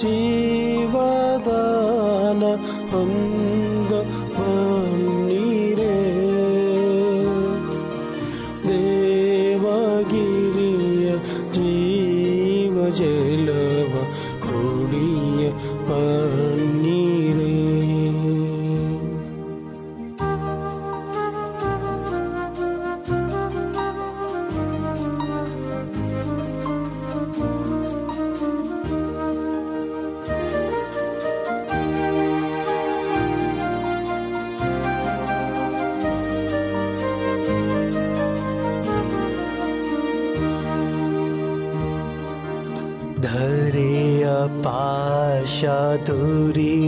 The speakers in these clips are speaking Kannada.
जीवदान ह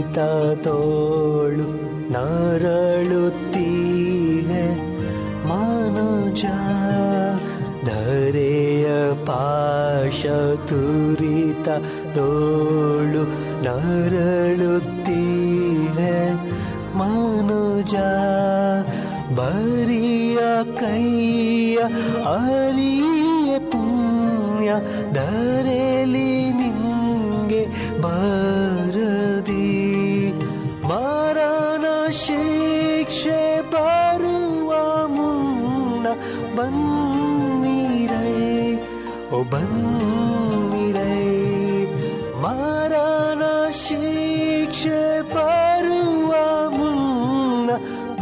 ದುರಿತ ತೋಳು ನರಳುತ್ತೀಹೆ ಮನುಜ ಧರೆಯ ಪಾಶ ತುರಿತ ತೋಳು ನರಳುತ್ತೀಹೆ ಮನುಜ ಬರಿಯ ಕೈಯ ಅರಿಯ ಪುಣ್ಯ ಧರೆಲಿ வன்னிரை மாறானா சீக்ஷே பருவாமுன்ன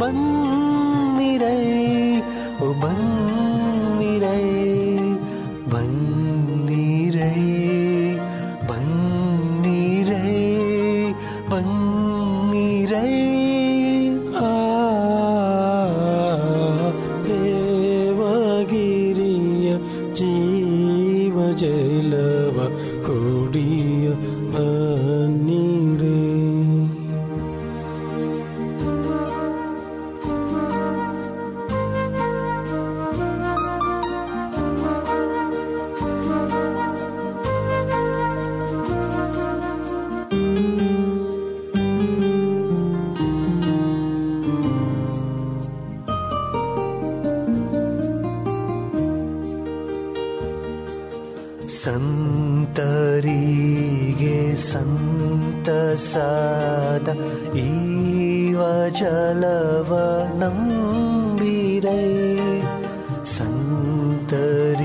வன்னிரை ஓ வன்னிரை வன்னிரை வன்னிரை வன்னிரை चलव नम्बिरै सन्तरीगे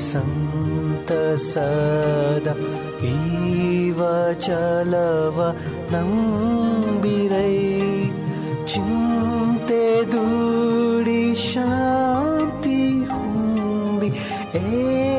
सन्त सद इव चलव नम्बिरै चिन्ते दूडि शान्ति हुम्बि ए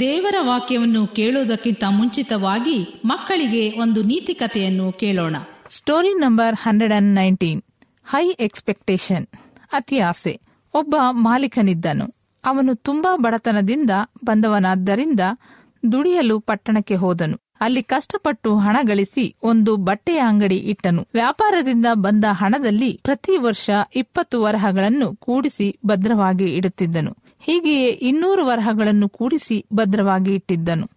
ದೇವರ ವಾಕ್ಯವನ್ನು ಕೇಳುವುದಕ್ಕಿಂತ ಮುಂಚಿತವಾಗಿ ಮಕ್ಕಳಿಗೆ ಒಂದು ನೀತಿ ಕಥೆಯನ್ನು ಕೇಳೋಣ. Story number hundred and nineteen high expectation ಅತಿ ಆಸೆ. ಒಬ್ಬ ಮಾಲೀಕನಿದ್ದನು. ಅವನು ತುಂಬಾ ಬಡತನದಿಂದ ಬಂದವನಾದ್ದರಿಂದ ದುಡಿಯಲು ಪಟ್ಟಣಕ್ಕೆ ಹೋದನು. ಅಲ್ಲಿ ಕಷ್ಟಪಟ್ಟು ಹಣ ಗಳಿಸಿ ಒಂದು ಬಟ್ಟೆಯ ಅಂಗಡಿ ಇಟ್ಟನು. ವ್ಯಾಪಾರದಿಂದ ಬಂದ ಹಣದಲ್ಲಿ ಪ್ರತಿ ವರ್ಷ ಇಪ್ಪತ್ತು ವರಹಗಳನ್ನು ಕೂಡಿಸಿ ಭದ್ರವಾಗಿ ಇಡುತ್ತಿದ್ದನು. ಹೀಗೆಯೇ ಇನ್ನೂರು ವರಹಗಳನ್ನು ಕೂಡಿಸಿ ಭದ್ರವಾಗಿ ಇಟ್ಟಿದ್ದನು.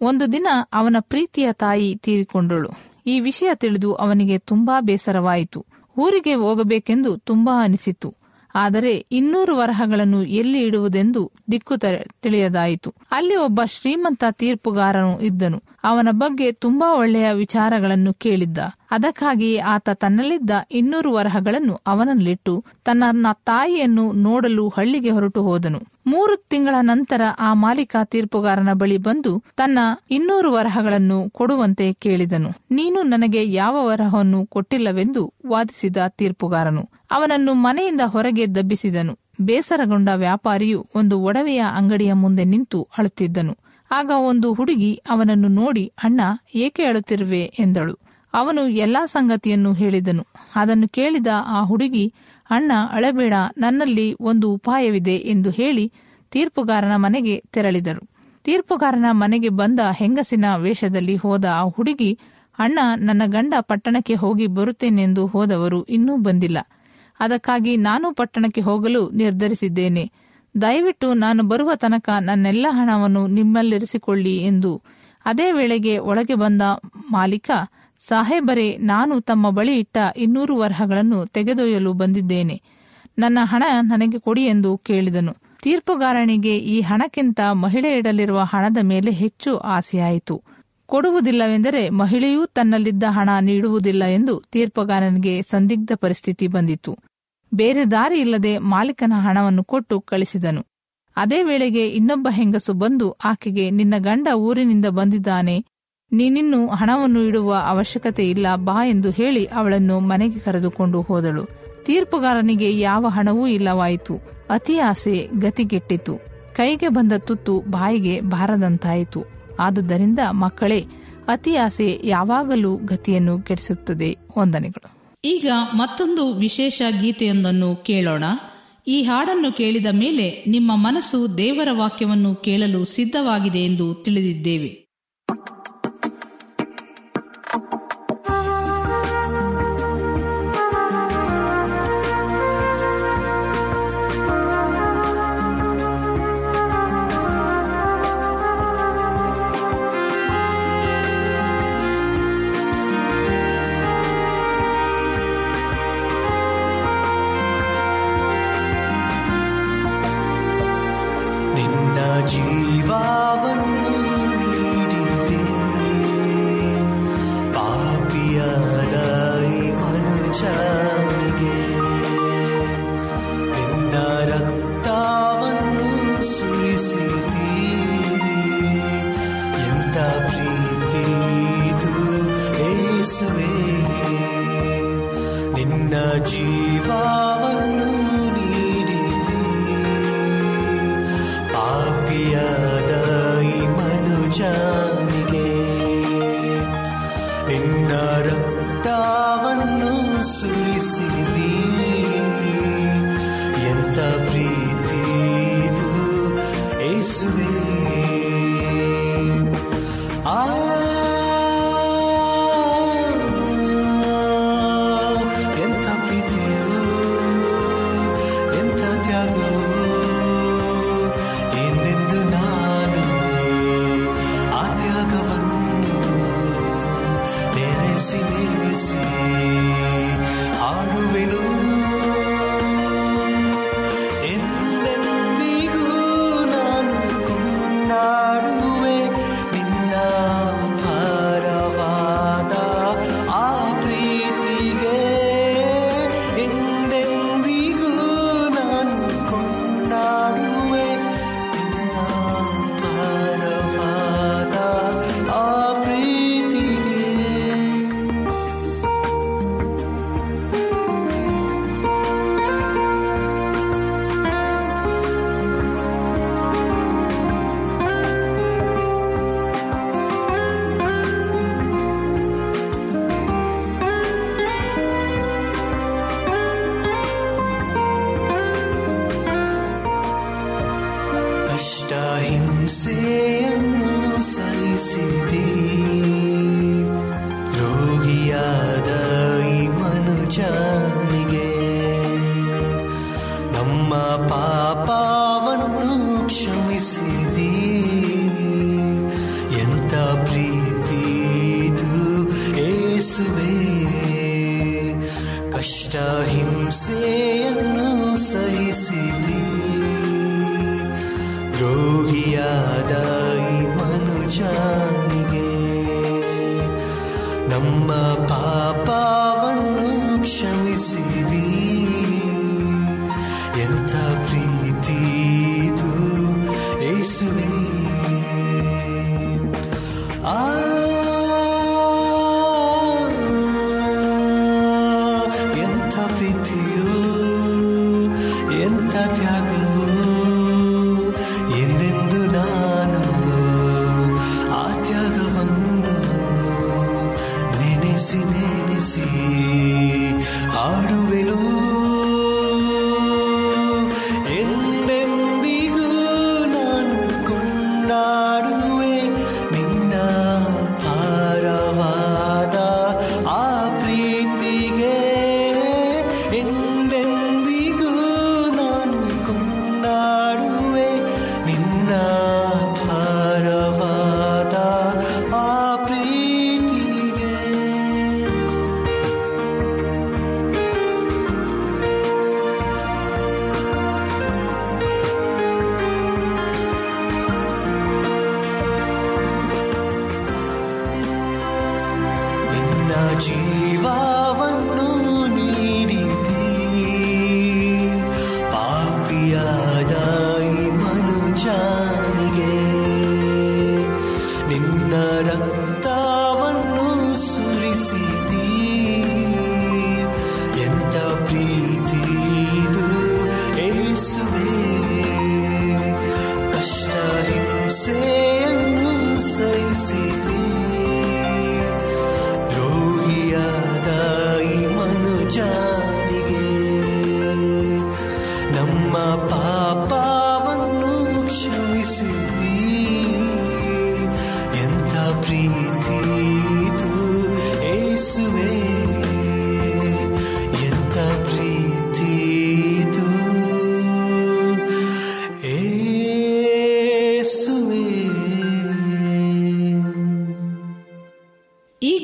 ಒಂದು ದಿನ ಅವನ ಪ್ರೀತಿಯ ತಾಯಿ ತೀರಿಕೊಂಡಳು. ಈ ವಿಷಯ ತಿಳಿದು ಅವನಿಗೆ ತುಂಬಾ ಬೇಸರವಾಯಿತು. ಊರಿಗೆ ಹೋಗಬೇಕೆಂದು ತುಂಬಾ ಅನಿಸಿತು. ಆದರೆ ಇನ್ನೂರು ವರಹಗಳನ್ನು ಎಲ್ಲಿ ಇಡುವುದೆಂದು ದಿಕ್ಕು ತಿಳಿಯದಾಯಿತು. ಅಲ್ಲಿ ಒಬ್ಬ ಶ್ರೀಮಂತ ತೀರ್ಪುಗಾರನು ಇದ್ದನು. ಅವನ ಬಗ್ಗೆ ತುಂಬಾ ಒಳ್ಳೆಯ ವಿಚಾರಗಳನ್ನು ಕೇಳಿದ್ದ. ಅದಕ್ಕಾಗಿಯೇ ಆತ ತನ್ನಲ್ಲಿದ್ದ ಇನ್ನೂರು ವರಹಗಳನ್ನು ಅವನಲ್ಲಿಟ್ಟು ತನ್ನ ತಾಯಿಯನ್ನು ನೋಡಲು ಹಳ್ಳಿಗೆ ಹೊರಟು ಹೋದನು. ಮೂರು ತಿಂಗಳ ನಂತರ ಆ ಮಾಲೀಕ ತೀರ್ಪುಗಾರನ ಬಳಿ ಬಂದು ತನ್ನ ಇನ್ನೂರು ವರಹಗಳನ್ನು ಕೊಡುವಂತೆ ಕೇಳಿದನು. ನೀನು ನನಗೆ ಯಾವ ವರಹವನ್ನು ಕೊಟ್ಟಿಲ್ಲವೆಂದು ವಾದಿಸಿದ ತೀರ್ಪುಗಾರನು. ಅವನನ್ನು ಮನೆಯಿಂದ ಹೊರಗೆ ದಬ್ಬಿಸಿದನು. ಬೇಸರಗೊಂಡ ವ್ಯಾಪಾರಿಯು ಒಂದು ಒಡವೆಯ ಅಂಗಡಿಯ ಮುಂದೆ ನಿಂತು ಅಳುತ್ತಿದ್ದನು. ಆಗ ಒಂದು ಹುಡುಗಿ ಅವನನ್ನು ನೋಡಿ, ಅಣ್ಣ, ಏಕೆ ಅಳುತ್ತಿರುವೆ? ಎಂದಳು. ಅವನು ಎಲ್ಲಾ ಸಂಗತಿಯನ್ನು ಹೇಳಿದನು. ಅದನ್ನು ಕೇಳಿದ ಆ ಹುಡುಗಿ, ಅಣ್ಣ, ಅಳಬೇಡ, ನನ್ನಲ್ಲಿ ಒಂದು ಉಪಾಯವಿದೆ ಎಂದು ಹೇಳಿ ತೀರ್ಪುಗಾರನ ಮನೆಗೆ ತೆರಳಿದರು. ತೀರ್ಪುಗಾರನ ಮನೆಗೆ ಬಂದ ಹೆಂಗಸಿನ ವೇಷದಲ್ಲಿ ಹೋದ ಆ ಹುಡುಗಿ, ಅಣ್ಣ, ನನ್ನ ಗಂಡ ಪಟ್ಟಣಕ್ಕೆ ಹೋಗಿ ಬರುತ್ತೇನೆಂದು ಹೋದವರು ಇನ್ನೂ ಬಂದಿಲ್ಲ. ಅದಕ್ಕಾಗಿ ನಾನು ಪಟ್ಟಣಕ್ಕೆ ಹೋಗಲು ನಿರ್ಧರಿಸಿದ್ದೇನೆ. ದಯವಿಟ್ಟು ನಾನು ಬರುವ ತನಕ ನನ್ನೆಲ್ಲ ಹಣವನ್ನು ನಿಮ್ಮಲ್ಲಿರಿಸಿಕೊಳ್ಳಿ ಎಂದು ಅದೇ ವೇಳೆಗೆ ಒಳಗೆ ಬಂದ ಮಾಲೀಕ ಸಾಹೇಬರೇ, ನಾನು ತಮ್ಮ ಬಳಿ ಇಟ್ಟ ಇನ್ನೂರು ವರ್ಹಗಳನ್ನು ತೆಗೆದೊಯ್ಯಲು ಬಂದಿದ್ದೇನೆ. ನನ್ನ ಹಣ ನನಗೆ ಕೊಡಿ ಎಂದು ಕೇಳಿದನು. ತೀರ್ಪುಗಾರನಿಗೆ ಈ ಹಣಕ್ಕಿಂತ ಮಹಿಳೆ ಇಡಲಿರುವ ಹಣದ ಮೇಲೆ ಹೆಚ್ಚು ಆಸೆಯಾಯಿತು. ಕೊಡುವುದಿಲ್ಲವೆಂದರೆ ಮಹಿಳೆಯೂ ತನ್ನಲ್ಲಿದ್ದ ಹಣ ನೀಡುವುದಿಲ್ಲ ಎಂದು ತೀರ್ಪುಗಾರನಿಗೆ ಸಂದಿಗ್ಧ ಪರಿಸ್ಥಿತಿ ಬಂದಿತು. ಬೇರೆ ದಾರಿ ಇಲ್ಲದೆ ಮಾಲೀಕನ ಹಣವನ್ನು ಕೊಟ್ಟು ಕಳಿಸಿದನು. ಅದೇ ವೇಳೆಗೆ ಇನ್ನೊಬ್ಬ ಹೆಂಗಸು ಬಂದು ಆಕೆಗೆ, ನಿನ್ನ ಗಂಡ ಊರಿನಿಂದ ಬಂದಿದ್ದಾನೆ ನೀನಿನ್ನು ಹಣವನ್ನು ಇಡುವ ಅವಶ್ಯಕತೆ ಇಲ್ಲ, ಬಾ ಎಂದು ಹೇಳಿ ಅವಳನ್ನು ಮನೆಗೆ ಕರೆದುಕೊಂಡು ಹೋದಳು. ತೀರ್ಪುಗಾರನಿಗೆ ಯಾವ ಹಣವೂ ಇಲ್ಲವಾಯಿತು. ಅತಿ ಆಸೆ ಗತಿಗೆಟ್ಟಿತು. ಕೈಗೆ ಬಂದ ತುತ್ತು ಬಾಯಿಗೆ ಬಾರದಂತಾಯಿತು. ಆದುದರಿಂದ ಮಕ್ಕಳೇ, ಅತಿ ಆಸೆ ಯಾವಾಗಲೂ ಗತಿಯನ್ನು ಕೆಡಿಸುತ್ತದೆ. ವಂದನೆಗಳು. ಈಗ ಮತ್ತೊಂದು ವಿಶೇಷ ಗೀತೆಯೊಂದನ್ನು ಕೇಳೋಣ. ಈ ಹಾಡನ್ನು ಕೇಳಿದ ಮೇಲೆ ನಿಮ್ಮ ಮನಸ್ಸು ದೇವರ ವಾಕ್ಯವನ್ನು ಕೇಳಲು ಸಿದ್ಧವಾಗಿದೆ ಎಂದು ತಿಳಿದಿದ್ದೇವೆ. see. nossa incidência. Nunca te agradeço. जीवा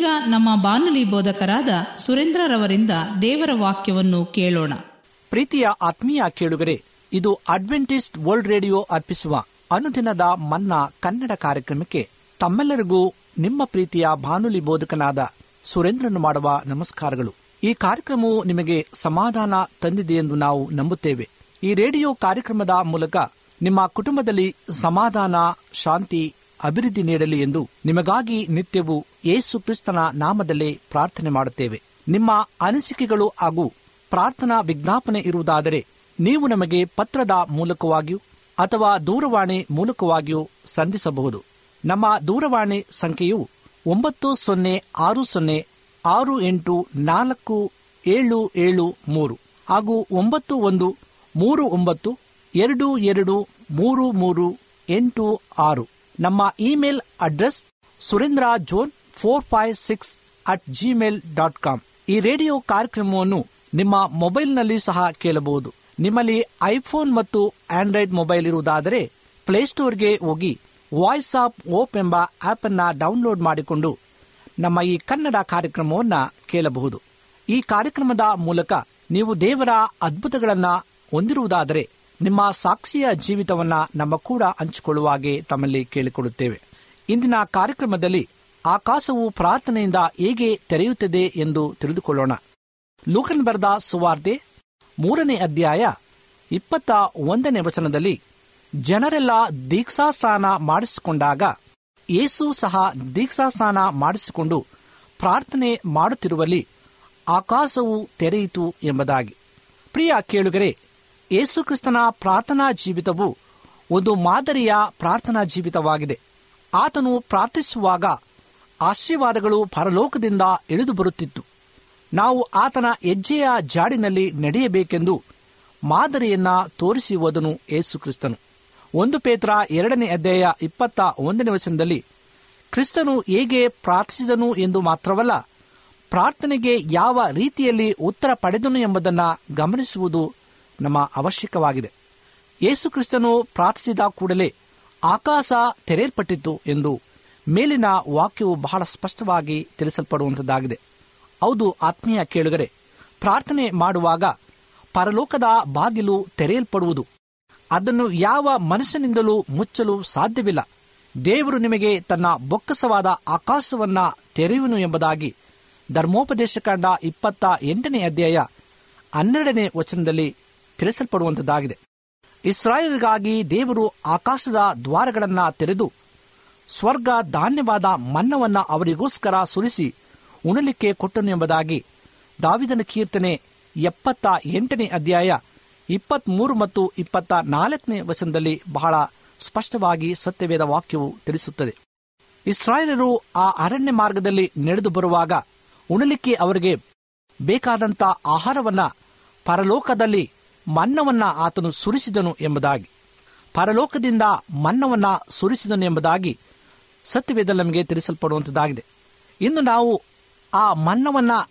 ಈಗ ನಮ್ಮ ಬಾನುಲಿ ಬೋಧಕರಾದ ಸುರೇಂದ್ರರವರಿಂದ ದೇವರ ವಾಕ್ಯವನ್ನು ಕೇಳೋಣ. ಪ್ರೀತಿಯ ಆತ್ಮೀಯ ಕೇಳುಗರೆ, ಇದು ಅಡ್ವೆಂಟಿಸ್ಟ್ ವರ್ಲ್ಡ್ ರೇಡಿಯೋ ಅರ್ಪಿಸುವ ಅನುದಿನದ ಮನ್ನಾ ಕನ್ನಡ ಕಾರ್ಯಕ್ರಮಕ್ಕೆ ತಮ್ಮೆಲ್ಲರಿಗೂ ನಿಮ್ಮ ಪ್ರೀತಿಯ ಬಾನುಲಿ ಬೋಧಕನಾದ ಸುರೇಂದ್ರನು ಮಾಡುವ ನಮಸ್ಕಾರಗಳು. ಈ ಕಾರ್ಯಕ್ರಮವು ನಿಮಗೆ ಸಮಾಧಾನ ತಂದಿದೆ ಎಂದು ನಾವು ನಂಬುತ್ತೇವೆ. ಈ ರೇಡಿಯೋ ಕಾರ್ಯಕ್ರಮದ ಮೂಲಕ ನಿಮ್ಮ ಕುಟುಂಬದಲ್ಲಿ ಸಮಾಧಾನ, ಶಾಂತಿ, ಅಭಿವೃದ್ಧಿ ನೀಡಲಿ ಎಂದು ನಿಮಗಾಗಿ ನಿತ್ಯವೂ ಯೇಸು ಕ್ರಿಸ್ತನ ನಾಮದಲ್ಲಿ ಪ್ರಾರ್ಥನೆ ಮಾಡುತ್ತೇವೆ. ನಿಮ್ಮ ಅನಿಸಿಕೆಗಳು ಹಾಗೂ ಪ್ರಾರ್ಥನಾ ವಿಜ್ಞಾಪನೆ ಇರುವುದಾದರೆ ನೀವು ನಮಗೆ ಪತ್ರದ ಮೂಲಕವಾಗಿಯೂ ಅಥವಾ ದೂರವಾಣಿ ಮೂಲಕವಾಗಿಯೂ ಸಂಧಿಸಬಹುದು. ನಮ್ಮ ದೂರವಾಣಿ ಸಂಖ್ಯೆಯು ಒಂಬತ್ತು ಸೊನ್ನೆ ಆರು ಸೊನ್ನೆ ಆರು ಎಂಟು ನಾಲ್ಕು ಏಳು ಏಳು ಮೂರು ಹಾಗೂ ಒಂಬತ್ತು ಒಂದು ಮೂರು ಒಂಬತ್ತು ಎರಡು ಎರಡು ಮೂರು ಮೂರು ಎಂಟು ಆರು. ನಮ್ಮ email address Surendra John four five six at gmail dot com ಈ ರೇಡಿಯೋ ಕಾರ್ಯಕ್ರಮವನ್ನು ನಿಮ್ಮ ಮೊಬೈಲ್ನಲ್ಲಿ ಸಹ ಕೇಳಬಹುದು. ನಿಮ್ಮಲ್ಲಿ ಐಫೋನ್ ಮತ್ತು ಆಂಡ್ರಾಯ್ಡ್ ಮೊಬೈಲ್ ಇರುವುದಾದರೆ ಪ್ಲೇಸ್ಟೋರ್ಗೆ ಹೋಗಿ ವಾಯ್ಸ್ ಆಫ್ ಓಪ್ ಎಂಬ ಆಪ್ ಅನ್ನ ಡೌನ್ಲೋಡ್ ಮಾಡಿಕೊಂಡು ನಮ್ಮ ಈ ಕನ್ನಡ ಕಾರ್ಯಕ್ರಮವನ್ನು ಕೇಳಬಹುದು. ಈ ಕಾರ್ಯಕ್ರಮದ ಮೂಲಕ ನೀವು ದೇವರ ಅದ್ಭುತಗಳನ್ನ ಹೊಂದಿರುವುದಾದರೆ ನಿಮ್ಮ ಸಾಕ್ಷಿಯ ಜೀವಿತವನ್ನ ನಮ್ಮ ಕೂಡ ಹಂಚಿಕೊಳ್ಳುವ ಹಾಗೆ ತಮ್ಮಲ್ಲಿ ಕೇಳಿಕೊಡುತ್ತೇವೆ ಇಂದಿನ ಕಾರ್ಯಕ್ರಮದಲ್ಲಿ ಆಕಾಶವು ಪ್ರಾರ್ಥನೆಯಿಂದ ಹೇಗೆ ತೆರೆಯುತ್ತದೆ ಎಂದು ತಿಳಿದುಕೊಳ್ಳೋಣ. ಲೂಕನ್ ಬರೆದ ಸುವಾರ್ತೆ ಮೂರನೇ ಅಧ್ಯಾಯ ಇಪ್ಪತ್ತ ಒಂದನೇ ವಚನದಲ್ಲಿ ಜನರೆಲ್ಲ ದೀಕ್ಷಾಸ್ನಾನ ಮಾಡಿಸಿಕೊಂಡಾಗ ಯೇಸು ಸಹ ದೀಕ್ಷಾಸ್ನಾನ ಮಾಡಿಸಿಕೊಂಡು ಪ್ರಾರ್ಥನೆ ಮಾಡುತ್ತಿರುವಲ್ಲಿ ಆಕಾಶವು ತೆರೆಯಿತು ಎಂಬುದಾಗಿ. ಪ್ರಿಯ ಕೇಳುಗರೆ ಯೇಸುಕ್ರಿಸ್ತನ ಪ್ರಾರ್ಥನಾ ಜೀವಿತವು ಒಂದು ಮಾದರಿಯ ಪ್ರಾರ್ಥನಾ ಜೀವಿತವಾಗಿದೆ. ಆತನು ಪ್ರಾರ್ಥಿಸುವಾಗ ಆಶೀರ್ವಾದಗಳು ಪರಲೋಕದಿಂದ ಇಳಿದು ಬರುತ್ತಿತ್ತು. ನಾವು ಆತನ ಹೆಜ್ಜೆಯ ಜಾಡಿನಲ್ಲಿ ನಡೆಯಬೇಕೆಂದು ಮಾದರಿಯನ್ನ ಹೋದನು ಯೇಸು ಕ್ರಿಸ್ತನು. ಒಂದು ಪೇತ್ರ ಎರಡನೇ ಅಧ್ಯಾಯ ಇಪ್ಪತ್ತ ಒಂದನೇ ವಚನದಲ್ಲಿ, ಕ್ರಿಸ್ತನು ಹೇಗೆ ಪ್ರಾರ್ಥಿಸಿದನು ಎಂದು ಮಾತ್ರವಲ್ಲ, ಪ್ರಾರ್ಥನೆಗೆ ಯಾವ ರೀತಿಯಲ್ಲಿ ಉತ್ತರ ಪಡೆದನು ಎಂಬುದನ್ನು ಗಮನಿಸುವುದು ನಮ್ಮ ಅವಶ್ಯಕವಾಗಿದೆ. ಯೇಸು ಕ್ರಿಸ್ತನು ಪ್ರಾರ್ಥಿಸಿದ ಕೂಡಲೇ ಆಕಾಶ ತೆರೆಯಲ್ಪಟ್ಟಿತ್ತು ಎಂದು ಮೇಲಿನ ವಾಕ್ಯವು ಬಹಳ ಸ್ಪಷ್ಟವಾಗಿ ತಿಳಿಸಲ್ಪಡುವಂಥದ್ದಾಗಿದೆ ಹೌದು, ಆತ್ಮೀಯ ಕೇಳುಗರೆ, ಪ್ರಾರ್ಥನೆ ಮಾಡುವಾಗ ಪರಲೋಕದ ಬಾಗಿಲು ತೆರೆಯಲ್ಪಡುವುದು. ಅದನ್ನು ಯಾವ ಮನಸ್ಸಿನಿಂದಲೂ ಮುಚ್ಚಲು ಸಾಧ್ಯವಿಲ್ಲ. ದೇವರು ನಿಮಗೆ ತನ್ನ ಬೊಕ್ಕಸವಾದ ಆಕಾಶವನ್ನ ತೆರೆಯುವನು ಎಂಬುದಾಗಿ ಧರ್ಮೋಪದೇಶ ಕಂಡ ಇಪ್ಪತ್ತ ಎಂಟನೇ ಅಧ್ಯಾಯ ಹನ್ನೆರಡನೇ ವಚನದಲ್ಲಿ ತಿಳಿಸಲ್ಪಡುವಂಥದ್ದಾಗಿದೆ ಇಸ್ರಾಯೇಲ್ಗಾಗಿ ದೇವರು ಆಕಾಶದ ದ್ವಾರಗಳನ್ನು ತೆರೆದು ಸ್ವರ್ಗ ಧಾನ್ಯವಾದ ಮನ್ನವನ್ನ ಅವರಿಗೋಸ್ಕರ ಸುರಿಸಿ ಉಣಲಿಕ್ಕೆ ಕೊಟ್ಟನು ಎಂಬುದಾಗಿ ದಾವಿದನ ಕೀರ್ತನೆ ಎಪ್ಪತ್ತ ಎಂಟನೇ ಅಧ್ಯಾಯ ಇಪ್ಪತ್ಮೂರು ಮತ್ತು ಇಪ್ಪತ್ತ ನಾಲ್ಕನೇ ವಚನದಲ್ಲಿ ಬಹಳ ಸ್ಪಷ್ಟವಾಗಿ ಸತ್ಯವೇದ ವಾಕ್ಯವು ತಿಳಿಸುತ್ತದೆ. ಇಸ್ರಾಯೇಲರು ಆ ಅರಣ್ಯ ಮಾರ್ಗದಲ್ಲಿ ನಡೆದು ಬರುವಾಗ ಉಣಲಿಕ್ಕೆ ಅವರಿಗೆ ಬೇಕಾದಂಥ ಆಹಾರವನ್ನ ಪರಲೋಕದಲ್ಲಿ ಮನ್ನವನ್ನ ಆತನು ಸುರಿಸಿದನು ಎಂಬುದಾಗಿ. ಪರಲೋಕದಿಂದ ಮನ್ನವನ್ನ ಸುರಿಸಿದನು ಎಂಬುದಾಗಿ ಸತ್ಯವೇದಲ್ಲಿ ನಮಗೆ ತಿಳಿಸಲ್ಪಡುವಂಥದ್ದಾಗಿದೆ ಇನ್ನು ನಾವು ಆ ಮನ್ನವನ್ನು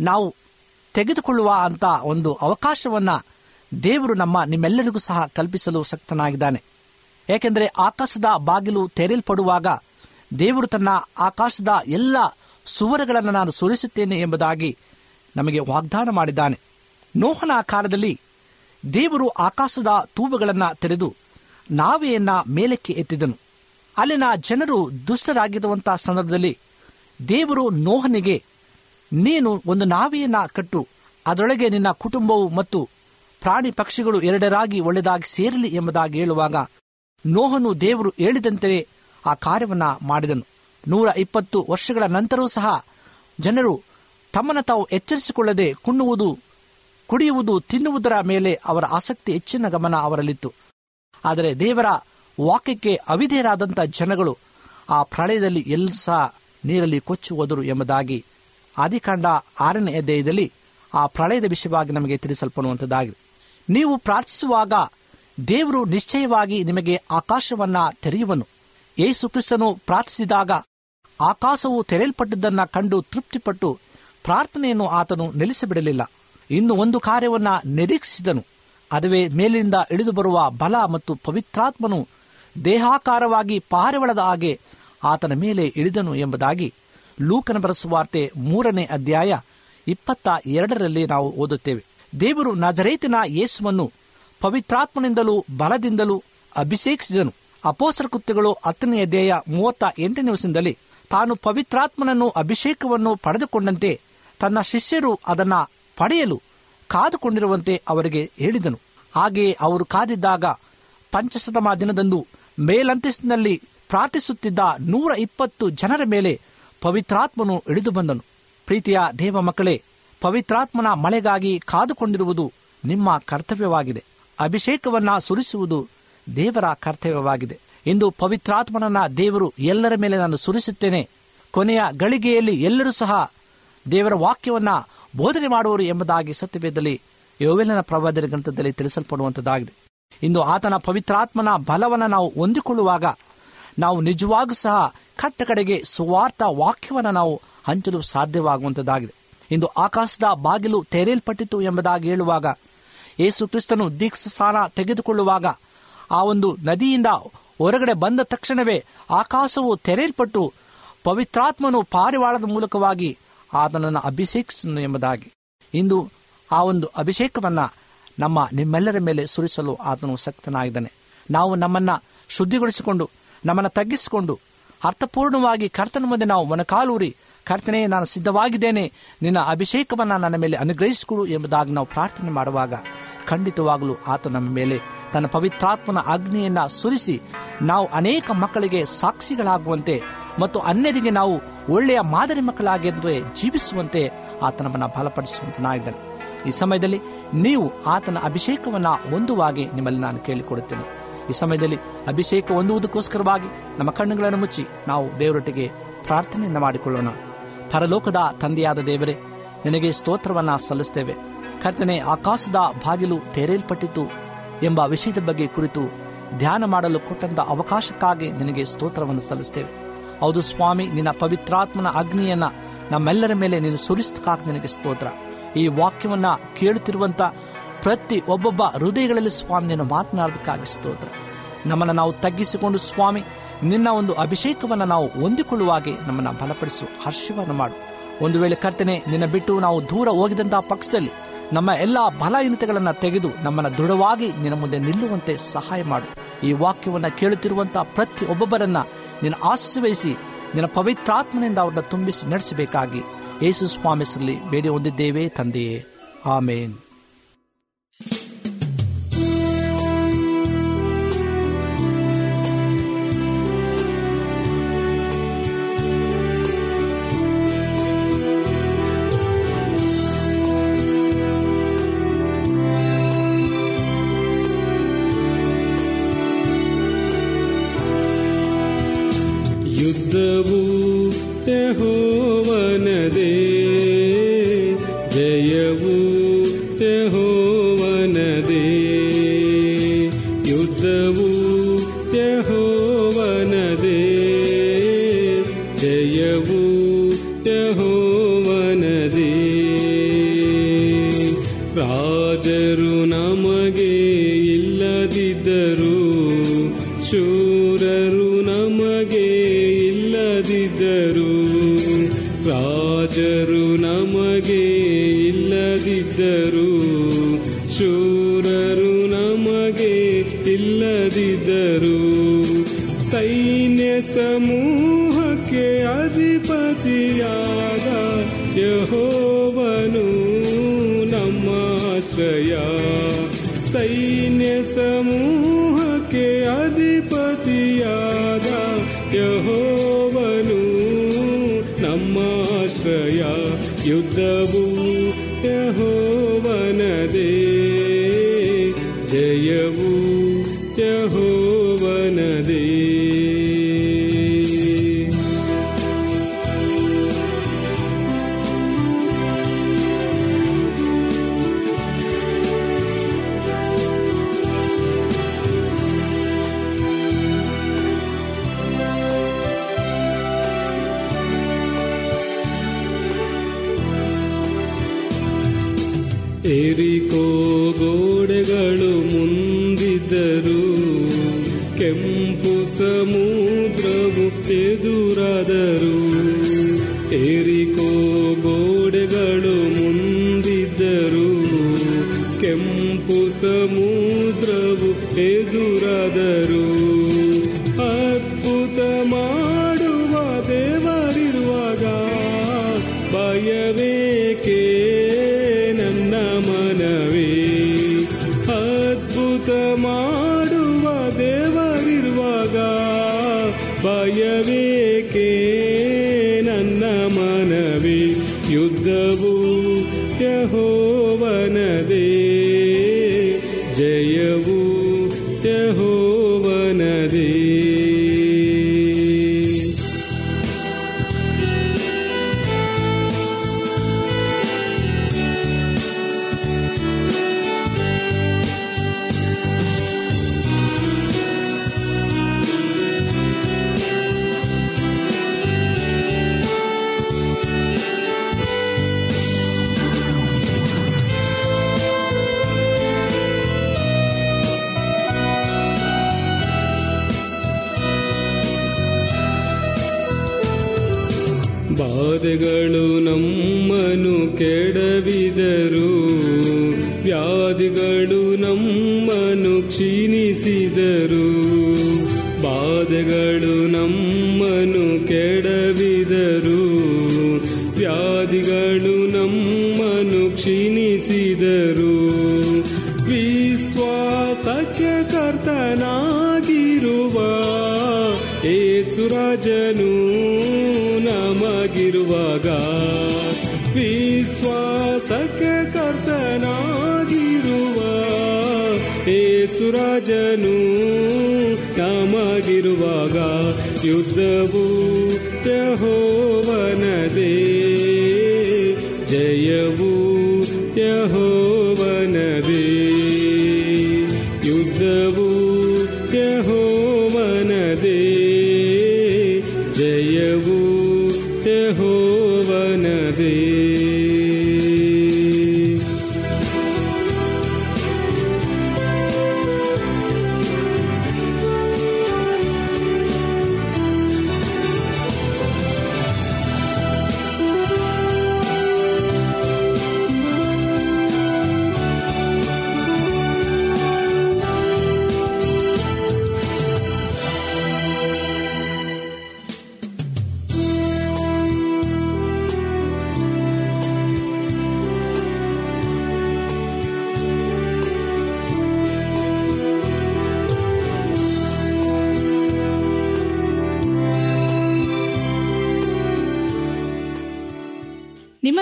ನಾವು ತೆಗೆದುಕೊಳ್ಳುವ ಅಂತ ಒಂದು ಅವಕಾಶವನ್ನು ದೇವರು ನಮ್ಮ ನಿಮ್ಮೆಲ್ಲರಿಗೂ ಸಹ ಕಲ್ಪಿಸಲು ಸಕ್ತನಾಗಿದ್ದಾನೆ. ಏಕೆಂದರೆ ಆಕಾಶದ ಬಾಗಿಲು ತೆರೆಯಲ್ಪಡುವಾಗ ದೇವರು ತನ್ನ ಆಕಾಶದ ಎಲ್ಲ ಸುವರಗಳನ್ನು ನಾನು ಸುರಿಸುತ್ತೇನೆ ಎಂಬುದಾಗಿ ನಮಗೆ ವಾಗ್ದಾನ ಮಾಡಿದ್ದಾನೆ. ನೋಹನ ಕಾಲದಲ್ಲಿ ದೇವರು ಆಕಾಶದ ತೂಬುಗಳನ್ನು ತೆರೆದು ನಾವೆಯನ್ನ ಮೇಲಕ್ಕೆ ಎತ್ತಿದನು. ಅಲ್ಲಿನ ಜನರು ದುಷ್ಟರಾಗಿರುವಂತಹ ಸಂದರ್ಭದಲ್ಲಿ ದೇವರು ನೋಹನಿಗೆ, ನೀನು ಒಂದು ನಾವಿಯನ್ನು ಕಟ್ಟು, ಅದರೊಳಗೆ ನಿನ್ನ ಕುಟುಂಬವು ಮತ್ತು ಪ್ರಾಣಿ ಪಕ್ಷಿಗಳು ಎರಡರಾಗಿ ಒಳ್ಳೆಯದಾಗಿ ಸೇರಲಿ ಎಂಬುದಾಗಿ ಹೇಳುವಾಗ ನೋಹನು ದೇವರು ಹೇಳಿದಂತೆಯೇ ಆ ಕಾರ್ಯವನ್ನ ಮಾಡಿದನು. ನೂರ ಇಪ್ಪತ್ತು ವರ್ಷಗಳ ನಂತರವೂ ಸಹ ಜನರು ತಮ್ಮನ್ನು ತಾವು ಎಚ್ಚರಿಸಿಕೊಳ್ಳದೆ ಕುಣ್ಣುವುದು, ಕುಡಿಯುವುದು, ತಿನ್ನುವುದರ ಮೇಲೆ ಅವರ ಆಸಕ್ತಿ ಹೆಚ್ಚಿನ ಗಮನ ಅವರಲ್ಲಿತ್ತು. ಆದರೆ ದೇವರ ವಾಕ್ಯಕ್ಕೆ ಅವಿಧೇಯರಾದಂಥ ಜನಗಳು ಆ ಪ್ರಳಯದಲ್ಲಿ ಎಲ್ಲ ಸಹ ನೀರಲ್ಲಿ ಕೊಚ್ಚಿ ಹೋದರು ಎಂಬುದಾಗಿ ಆದಿಕಾಂಡ ಆರನೇ ಅಧ್ಯಾಯದಲ್ಲಿ ಆ ಪ್ರಳಯದ ವಿಷಯವಾಗಿ ನಮಗೆ ತಿಳಿಸಲ್ಪಡುವಂಥದ್ದಾಗಿದೆ ನೀವು ಪ್ರಾರ್ಥಿಸುವಾಗ ದೇವರು ನಿಶ್ಚಯವಾಗಿ ನಿಮಗೆ ಆಕಾಶವನ್ನ ತೆರೆಯುವನು. ಯೇಸು ಕ್ರಿಸ್ತನು ಪ್ರಾರ್ಥಿಸಿದಾಗ ಆಕಾಶವು ತೆರೆಯಲ್ಪಟ್ಟದ್ದನ್ನ ಕಂಡು ತೃಪ್ತಿಪಟ್ಟು ಪ್ರಾರ್ಥನೆಯನ್ನು ಆತನು ನಿಲ್ಲಿಸಿಬಿಡಲಿಲ್ಲ. ಇನ್ನು ಒಂದು ಕಾರ್ಯವನ್ನ ನಿರೀಕ್ಷಿಸಿದನು. ಅದುವೇ ಮೇಲಿನಿಂದ ಇಳಿದು ಬರುವ ಬಲ ಮತ್ತು ಪವಿತ್ರಾತ್ಮನು ದೇಹಾಕಾರವಾಗಿ ಪಾರಿವಳದ ಹಾಗೆ ಆತನ ಮೇಲೆ ಇಳಿದನು ಎಂಬುದಾಗಿ ಲೂಕನ ಬರೆಸುವಾರ್ತೆ ಮೂರನೇ ಅಧ್ಯಾಯ ಇಪ್ಪತ್ತ ಎರಡರಲ್ಲಿ ನಾವು ಓದುತ್ತೇವೆ. ದೇವರು ನಜರೇತಿನ ಯೇಸುವನ್ನು ಪವಿತ್ರಾತ್ಮನಿಂದಲೂ ಬಲದಿಂದಲೂ ಅಭಿಷೇಕಿಸಿದನು. ಅಪೋಸರ ಕೃತ್ಯಗಳು ಹತ್ತನೇ ಅಧ್ಯಾಯ ಮೂವತ್ತ ಎಂಟನೇ ವರ್ಷದಲ್ಲಿ ತಾನು ಪವಿತ್ರಾತ್ಮನನ್ನು ಅಭಿಷೇಕವನ್ನು ಪಡೆದುಕೊಂಡಂತೆ ತನ್ನ ಶಿಷ್ಯರು ಅದನ್ನ ಪಡೆಯಲು ಕಾದುಕೊಂಡಿರುವಂತೆ ಅವರಿಗೆ ಹೇಳಿದನು. ಹಾಗೆಯೇ ಅವರು ಕಾದಿದ್ದಾಗ ಪಂಚಶತಮ ದಿನದಂದು ಮೇಲಂತಸ್ತಿನಲ್ಲಿ ಪ್ರಾರ್ಥಿಸುತ್ತಿದ್ದ ನೂರ ಇಪ್ಪತ್ತು ಜನರ ಮೇಲೆ ಪವಿತ್ರಾತ್ಮನು ಇಳಿದು ಬಂದನು. ಪ್ರೀತಿಯ ದೇವ ಮಕ್ಕಳೇ, ಪವಿತ್ರಾತ್ಮನ ಮಳೆಗಾಗಿ ಕಾದುಕೊಂಡಿರುವುದು ನಿಮ್ಮ ಕರ್ತವ್ಯವಾಗಿದೆ. ಅಭಿಷೇಕವನ್ನ ಸುರಿಸುವುದು ದೇವರ ಕರ್ತವ್ಯವಾಗಿದೆ. ಇಂದು ಪವಿತ್ರಾತ್ಮನನ್ನ ದೇವರು ಎಲ್ಲರ ಮೇಲೆ ನಾನು ಸುರಿಸುತ್ತೇನೆ. ಕೊನೆಯ ಗಳಿಗೆಯಲ್ಲಿ ಎಲ್ಲರೂ ಸಹ ದೇವರ ವಾಕ್ಯವನ್ನ ಬೋಧನೆ ಮಾಡುವರು ಎಂಬುದಾಗಿ ಸತ್ಯವೇದಲ್ಲಿ ಯೋವೆಲನ ಪ್ರವಾದರ ಗ್ರಂಥದಲ್ಲಿ ತಿಳಿಸಲ್ಪಡುವಂಥದ್ದಾಗಿದೆ ಇಂದು ಆತನ ಪವಿತ್ರಾತ್ಮನ ಬಲವನ್ನು ನಾವು ಹೊಂದಿಕೊಳ್ಳುವಾಗ ನಾವು ನಿಜವಾಗೂ ಸಹ ಕಟ್ಟ ಕಡೆಗೆ ಸುವಾರ್ಥ ವಾಕ್ಯವನ್ನು ನಾವು ಹಂಚಲು ಸಾಧ್ಯವಾಗುವಂಥದ್ದಾಗಿದೆ ಇಂದು ಆಕಾಶದ ಬಾಗಿಲು ತೆರೆಯಲ್ಪಟ್ಟಿತು ಎಂಬುದಾಗಿ ಹೇಳುವಾಗ ಯೇಸು ಕ್ರಿಸ್ತನು ಸ್ಥಾನ ತೆಗೆದುಕೊಳ್ಳುವಾಗ ಆ ಒಂದು ನದಿಯಿಂದ ಹೊರಗಡೆ ಬಂದ ತಕ್ಷಣವೇ ಆಕಾಶವು ತೆರೆಯಲ್ಪಟ್ಟು ಪವಿತ್ರಾತ್ಮನು ಪಾರಿವಾಳದ ಮೂಲಕವಾಗಿ ಆತನನ್ನು ಅಭಿಷೇಕಿಸನು ಎಂಬುದಾಗಿ. ಇಂದು ಆ ಒಂದು ಅಭಿಷೇಕವನ್ನ ನಮ್ಮ ನಿಮ್ಮೆಲ್ಲರ ಮೇಲೆ ಸುರಿಸಲು ಆತನು ಸಕ್ತನಾಗಿದ್ದಾನೆ. ನಾವು ನಮ್ಮನ್ನು ಶುದ್ಧಿಗೊಳಿಸಿಕೊಂಡು, ನಮ್ಮನ್ನು ತಗ್ಗಿಸಿಕೊಂಡು, ಅರ್ಥಪೂರ್ಣವಾಗಿ ಕರ್ತನ ಮುಂದೆ ನಾವು ಮೊನಕಾಲೂರಿ ಕರ್ತನೇ, ನಾನು ಸಿದ್ಧವಾಗಿದ್ದೇನೆ, ನಿನ್ನ ಅಭಿಷೇಕವನ್ನು ನನ್ನ ಮೇಲೆ ಅನುಗ್ರಹಿಸಿಕೊಡು ಎಂಬುದಾಗಿ ನಾವು ಪ್ರಾರ್ಥನೆ ಮಾಡುವಾಗ ಖಂಡಿತವಾಗಲೂ ಆತ ನಮ್ಮ ಮೇಲೆ ತನ್ನ ಪವಿತ್ರಾತ್ಮನ ಅಗ್ನಿಯನ್ನು ಸುರಿಸಿ ನಾವು ಅನೇಕ ಮಕ್ಕಳಿಗೆ ಸಾಕ್ಷಿಗಳಾಗುವಂತೆ ಮತ್ತು ಅನ್ಯರಿಗೆ ನಾವು ಒಳ್ಳೆಯ ಮಾದರಿ ಮಕ್ಕಳಾಗಿದ್ದರೆ ಜೀವಿಸುವಂತೆ ಆತ ನಮ್ಮನ್ನು ಬಲಪಡಿಸುವಂತನಾಗಿದ್ದಾನೆ. ಈ ಸಮಯದಲ್ಲಿ ನೀವು ಆತನ ಅಭಿಷೇಕವನ್ನ ಹೊಂದುವಾಗೆ ನಿಮ್ಮಲ್ಲಿ ನಾನು ಕೇಳಿಕೊಡುತ್ತೇನೆ. ಈ ಸಮಯದಲ್ಲಿ ಅಭಿಷೇಕ ಹೊಂದುವುದಕ್ಕೋಸ್ಕರವಾಗಿ ನಮ್ಮ ಕಣ್ಣುಗಳನ್ನು ಮುಚ್ಚಿ ನಾವು ದೇವರೊಟ್ಟಿಗೆ ಪ್ರಾರ್ಥನೆಯನ್ನು ಮಾಡಿಕೊಳ್ಳೋಣ. ಪರಲೋಕದ ತಂದೆಯಾದ ದೇವರೇ, ನಿನಗೆ ಸ್ತೋತ್ರವನ್ನ ಸಲ್ಲಿಸ್ತೇವೆ. ಕರ್ತನೆ, ಆಕಾಶದ ಬಾಗಿಲು ತೆರೆಯಲ್ಪಟ್ಟಿತು ಎಂಬ ವಿಷಯದ ಬಗ್ಗೆ ಕುರಿತು ಧ್ಯಾನ ಮಾಡಲು ಕೊಟ್ಟಂತ ಅವಕಾಶಕ್ಕಾಗಿ ನಿನಗೆ ಸ್ತೋತ್ರವನ್ನು ಸಲ್ಲಿಸ್ತೇವೆ. ಹೌದು ಸ್ವಾಮಿ, ನಿನ್ನ ಪವಿತ್ರಾತ್ಮನ ಅಗ್ನಿಯನ್ನ ನಮ್ಮೆಲ್ಲರ ಮೇಲೆ ನೀನು ಸುರಿಸ್ತಕ್ಕಾಗಿ ನಿನಗೆ ಸ್ತೋತ್ರ. ಈ ವಾಕ್ಯವನ್ನ ಕೇಳುತ್ತಿರುವಂತ ಪ್ರತಿ ಒಬ್ಬೊಬ್ಬ ಹೃದಯಗಳಲ್ಲಿ ಸ್ವಾಮಿಯನ್ನು ಮಾತನಾಡೋದಕ್ಕಾಗಿ ಸ್ತೋತ್ರ. ನಮ್ಮನ್ನು ನಾವು ತಗ್ಗಿಸಿಕೊಂಡು ಸ್ವಾಮಿ, ನಿನ್ನ ಒಂದು ಅಭಿಷೇಕವನ್ನು ನಾವು ಹೊಂದಿಕೊಳ್ಳುವಾಗೆ ನಮ್ಮನ್ನು ಬಲಪಡಿಸು, ಹರ್ಷವನ್ನು ಮಾಡು. ಒಂದು ವೇಳೆ ಕರ್ತನೆ, ನಿನ್ನ ಬಿಟ್ಟು ನಾವು ದೂರ ಹೋಗಿದಂತಹ ಪಕ್ಷದಲ್ಲಿ ನಮ್ಮ ಎಲ್ಲ ಬಲಹೀನತೆಗಳನ್ನು ತೆಗೆದು ನಮ್ಮನ್ನು ದೃಢವಾಗಿ ನಿನ್ನ ಮುಂದೆ ನಿಲ್ಲುವಂತೆ ಸಹಾಯ ಮಾಡು. ಈ ವಾಕ್ಯವನ್ನು ಕೇಳುತ್ತಿರುವಂತಹ ಪ್ರತಿ ಒಬ್ಬೊಬ್ಬರನ್ನ ನಿನ್ನ ಆಶ್ರಯಿಸಿ ನಿನ್ನ ಪವಿತ್ರಾತ್ಮನಿಂದ ಅವರನ್ನ ತುಂಬಿಸಿ ನಡೆಸಬೇಕಾಗಿ ಯೇಸು ಸ್ವಾಮಿಸಲಿ ಬೇಡಿ ಹೊಂದಿದ್ದೇವೆ ತಂದೆಯೇ. ಆಮೇನ್. ಇಲ್ಲದಿದ್ದರು ಸೈನ್ಯ ಸಮೂಹಕ್ಕೆ ಅಧಿಪತಿಯಾದ ಯಹೋವನು ನಮ್ಮ ಆಶ್ರಯ. ಸೈನ್ಯ ಸಮೂಹಕ್ಕೆ ಅಧಿಪತಿಯಾದ ಯಹೋವನು ನಮ್ಮ ಆಶ್ರಯ. ಯುದ್ಧವು ಎರಿಕೋ ಗೋಡೆಗಳು ಮುಂದಿದ್ದರು ಕೆಂಪು ಸಮುದ್ರವು ಎದುರಾದರು ಎರಿಕೋ ಯಹೋವನದೇ ನಮ್ಮನು ಕ್ಷೀಣಿಸಿದರು. ವಿಶ್ವಾಸಕ್ಕೆ ಕರ್ತನಾಗಿರುವ ಏಸುರಾಜನು ನಮಗಿರುವಾಗ. ವಿಶ್ವಾಸಕ್ಕೆ ಕರ್ತನಾಗಿರುವ ಏಸುರಾಜನು ನಮಗಿರುವಾಗ. ಯುದ್ಧವು ಯಹೋವನದೇ जयवू यहो